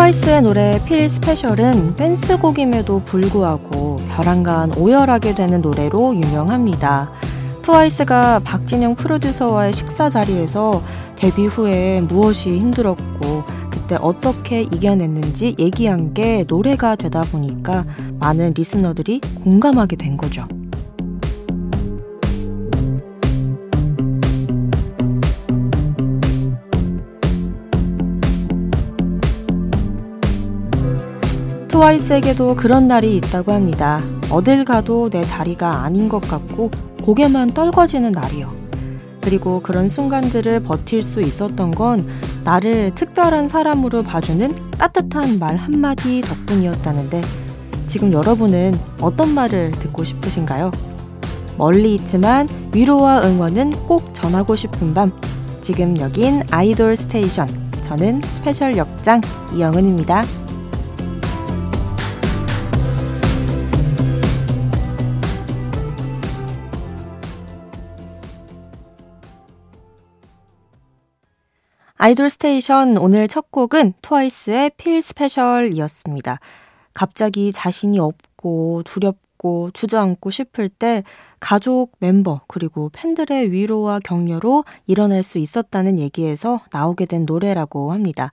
트와이스의 노래 Feel Special은 댄스곡임에도 불구하고 별안간 오열하게 되는 노래로 유명합니다. 트와이스가 박진영 프로듀서와의 식사 자리에서 데뷔 후에 무엇이 힘들었고 그때 어떻게 이겨냈는지 얘기한 게 노래가 되다 보니까 많은 listener들이 공감하게 된 거죠. 트와이스에게도 그런 날이 있다고 합니다. 어딜 가도 내 자리가 아닌 것 같고 고개만 떨궈지는 날이요. 그리고 그런 순간들을 버틸 수 있었던 건 나를 특별한 사람으로 봐주는 따뜻한 말 한마디 덕분이었다는데 지금 여러분은 어떤 말을 듣고 싶으신가요? 멀리 있지만 위로와 응원은 꼭 전하고 싶은 밤. 지금 여긴 아이돌 스테이션. 저는 special 역장 이영은입니다. 아이돌 스테이션 오늘 첫 곡은 트와이스의 Feel Special이었습니다. 갑자기 자신이 없고 두렵고 주저앉고 싶을 때 가족 멤버 그리고 팬들의 위로와 격려로 일어날 수 있었다는 얘기에서 나오게 된 노래라고 합니다.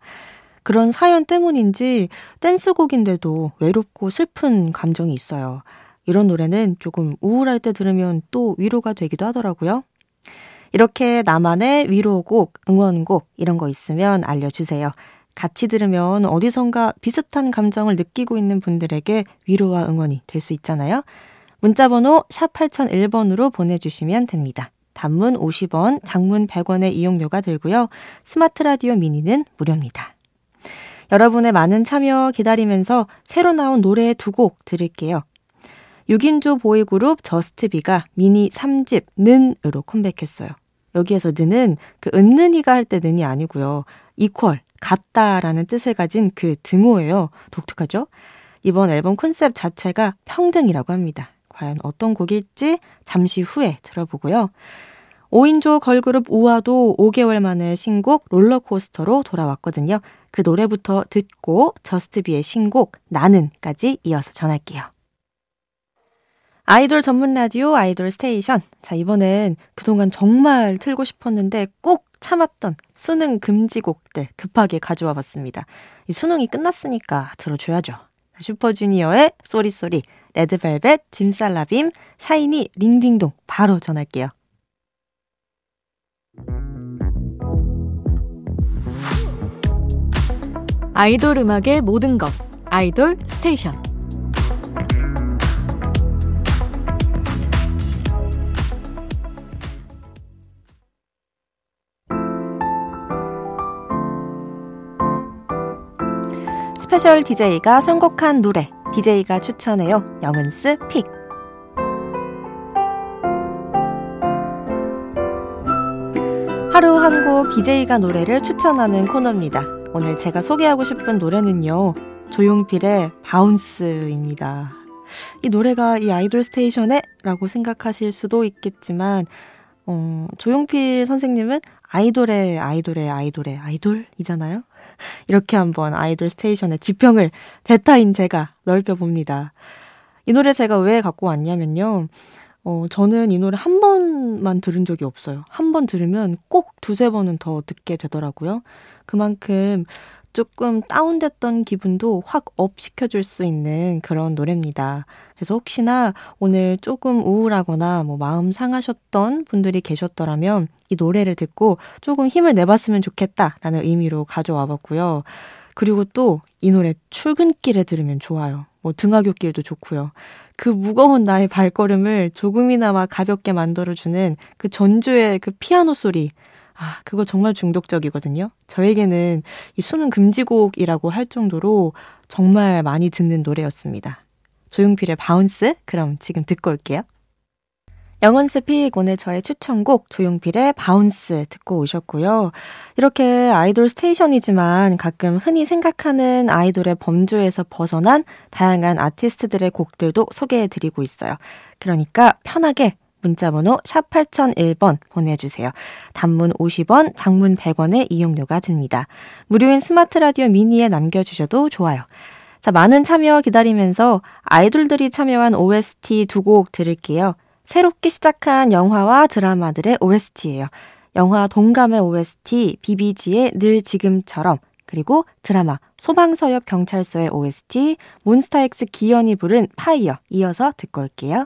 그런 사연 때문인지 댄스곡인데도 외롭고 슬픈 감정이 있어요. 이런 노래는 조금 우울할 때 들으면 또 위로가 되기도 하더라고요. 이렇게 나만의 위로곡, 응원곡 이런 거 있으면 알려주세요. 같이 들으면 어디선가 비슷한 감정을 느끼고 있는 분들에게 위로와 응원이 될 수 있잖아요. 문자번호 샵 8001번으로 보내주시면 됩니다. 단문 50원, 장문 100원의 이용료가 들고요. 스마트 라디오 미니는 무료입니다. 여러분의 많은 참여 기다리면서 새로 나온 노래 두 곡 들을게요. 6인조 보이그룹 저스트비가 미니 3집 는으로 컴백했어요. 여기에서 는은 그 은는이가 할 때 는이 아니고요. equal, 같다라는 뜻을 가진 그 등호예요. 독특하죠? 이번 앨범 컨셉 자체가 평등이라고 합니다. 과연 어떤 곡일지 잠시 후에 들어보고요. 5인조 걸그룹 우아도 5개월 만에 신곡 롤러코스터로 돌아왔거든요. 그 노래부터 듣고 저스트비의 신곡 나는까지 이어서 전할게요. 아이돌 전문 라디오 아이돌 스테이션. 자, 이번엔 그동안 정말 틀고 싶었는데 꼭 참았던 수능 금지곡들 급하게 가져와 봤습니다. 이 수능이 끝났으니까 들어줘야죠. 슈퍼주니어의 Sorry Sorry, 레드벨벳, 짐살라빔, 샤이니, 링딩동 바로 전할게요. 아이돌 음악의 모든 것 아이돌 스테이션 스페셜 DJ가 선곡한 노래, DJ가 추천해요. 영은's pick. 하루 한 곡 DJ가 노래를 추천하는 코너입니다. 오늘 제가 소개하고 싶은 노래는요. 조용필의 Bounce입니다. 이 노래가 이 아이돌 스테이션에? 라고 생각하실 수도 있겠지만, 어, 조용필 선생님은 아이돌의 아이돌의 아이돌의 아이돌이잖아요? 이렇게 한번 아이돌 스테이션의 지평을 대타인 제가 넓혀봅니다. 이 노래 제가 왜 갖고 왔냐면요. 어, 저는 이 노래 한 번만 들은 적이 없어요. 한 번 들으면 꼭 두세 번은 더 듣게 되더라고요. 그만큼 조금 다운됐던 기분도 확 업 시켜줄 수 있는 그런 노래입니다. 그래서 혹시나 오늘 조금 우울하거나 뭐 마음 상하셨던 분들이 계셨더라면 이 노래를 듣고 조금 힘을 내봤으면 좋겠다라는 의미로 가져와 봤고요. 그리고 또 이 노래 출근길에 들으면 좋아요. 뭐 등하굣길도 좋고요. 그 무거운 나의 발걸음을 조금이나마 가볍게 만들어주는 그 전주의 그 피아노 소리. 아, 그거 정말 중독적이거든요. 저에게는 이 수능 금지곡이라고 할 정도로 정말 많이 듣는 노래였습니다. 조용필의 Bounce? 그럼 지금 듣고 올게요. 영은's pick 오늘 저의 추천곡 조용필의 Bounce 듣고 오셨고요. 이렇게 아이돌 스테이션이지만 가끔 흔히 생각하는 아이돌의 범주에서 벗어난 다양한 아티스트들의 곡들도 소개해 드리고 있어요. 그러니까 편하게 문자번호 샵 8001번 보내주세요. 단문 50원, 장문 100원의 이용료가 듭니다. 무료인 스마트 라디오 미니에 남겨주셔도 좋아요. 자, 많은 참여 기다리면서 아이돌들이 참여한 OST 두 곡 들을게요. 새롭게 시작한 영화와 드라마들의 OST예요. 영화 동감의 OST, 비비지의 늘 지금처럼, 그리고 드라마 소방서역 경찰서의 OST, 몬스타엑스 기현이 부른 파이어 이어서 듣고 올게요.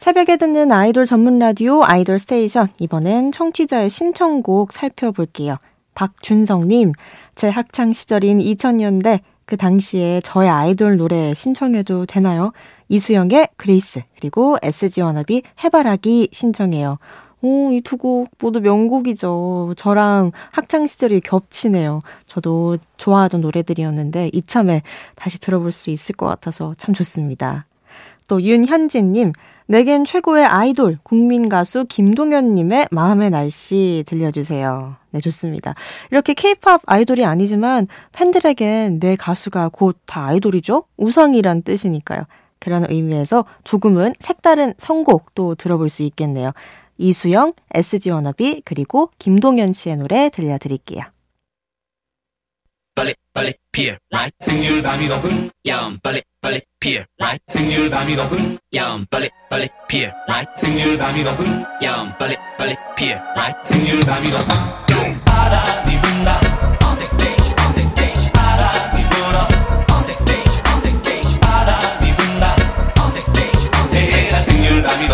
새벽에 듣는 아이돌 전문 라디오 아이돌 스테이션. 이번엔 청취자의 신청곡 살펴볼게요. 박준성님, 제 학창 시절인 2000년대 그 당시에 저의 아이돌 노래 신청해도 되나요? 이수영의 Grace, 그리고 SG 워너비 해바라기 신청해요. 오, 이 두 곡 모두 명곡이죠. 저랑 학창 시절이 겹치네요. 저도 좋아하던 노래들이었는데 이참에 다시 들어볼 수 있을 것 같아서 참 좋습니다. 또 윤현진님, 내겐 최고의 아이돌, 국민 가수 김동현님의 마음의 날씨 들려주세요. 네, 좋습니다. 이렇게 케이팝 아이돌이 아니지만 팬들에겐 내 가수가 곧 다 아이돌이죠? 우상이란 뜻이니까요. 그런 의미에서 조금은 색다른 선곡도 들어볼 수 있겠네요. 이수영, SG 워너비, 그리고 김동현 씨의 노래 들려드릴게요. 빨리 빨리 피어 라이 생률 밤이 높은 야음 빨리 빨리 피어 라이 생률 밤이 높은 야음 빨리 빨리 피어 라이 생률 밤이 높은 야음 빨리 빨리 피어 라이 생률 밤이 높은 바람이 분다. On the stage on the stage 바람이 불어 on the stage on the stage 바람이 분다. On the stage on the stage. 생률 밤이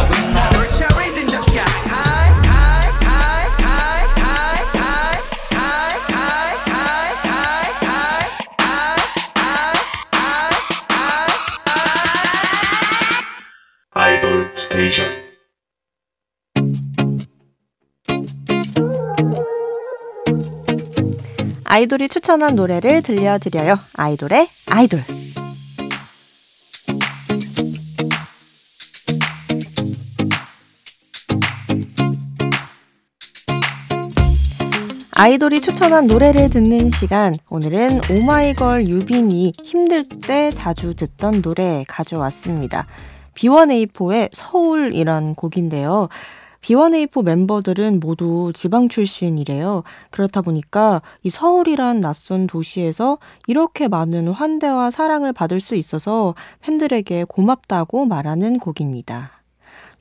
아이돌이 추천한 노래를 들려드려요. 아이돌의 아이돌. 아이돌이 추천한 노래를 듣는 시간. 오늘은 오마이걸 유빈이 힘들 때 자주 듣던 노래 가져왔습니다. B1A4의 서울이란 곡인데요. B1A4 멤버들은 모두 지방 출신이래요. 그렇다 보니까 이 서울이란 낯선 도시에서 이렇게 많은 환대와 사랑을 받을 수 있어서 팬들에게 고맙다고 말하는 곡입니다.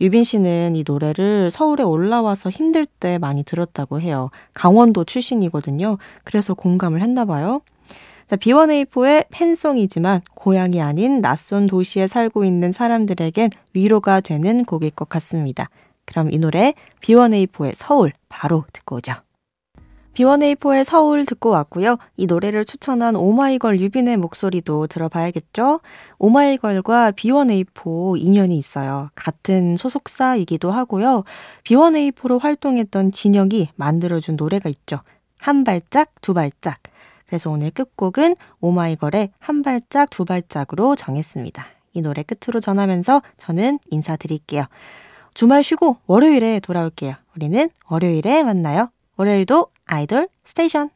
유빈 씨는 이 노래를 서울에 올라와서 힘들 때 많이 들었다고 해요. 강원도 출신이거든요. 그래서 공감을 했나 봐요. 자, B1A4의 팬송이지만 고향이 아닌 낯선 도시에 살고 있는 사람들에겐 위로가 되는 곡일 것 같습니다. 그럼 이 노래 B1A4의 서울 바로 듣고 오죠. B1A4의 서울 듣고 왔고요. 이 노래를 추천한 오마이걸 유빈의 목소리도 들어봐야겠죠? 오마이걸과 B1A4 인연이 있어요. 같은 소속사이기도 하고요. B1A4로 활동했던 진영이 만들어준 노래가 있죠. 한 발짝, 두 발짝. 그래서 오늘 끝곡은 오마이걸의 한 발짝 두 발짝으로 정했습니다. 이 노래 끝으로 전하면서 저는 인사드릴게요. 주말 쉬고 월요일에 돌아올게요. 우리는 월요일에 만나요. 월요일도 아이돌 스테이션.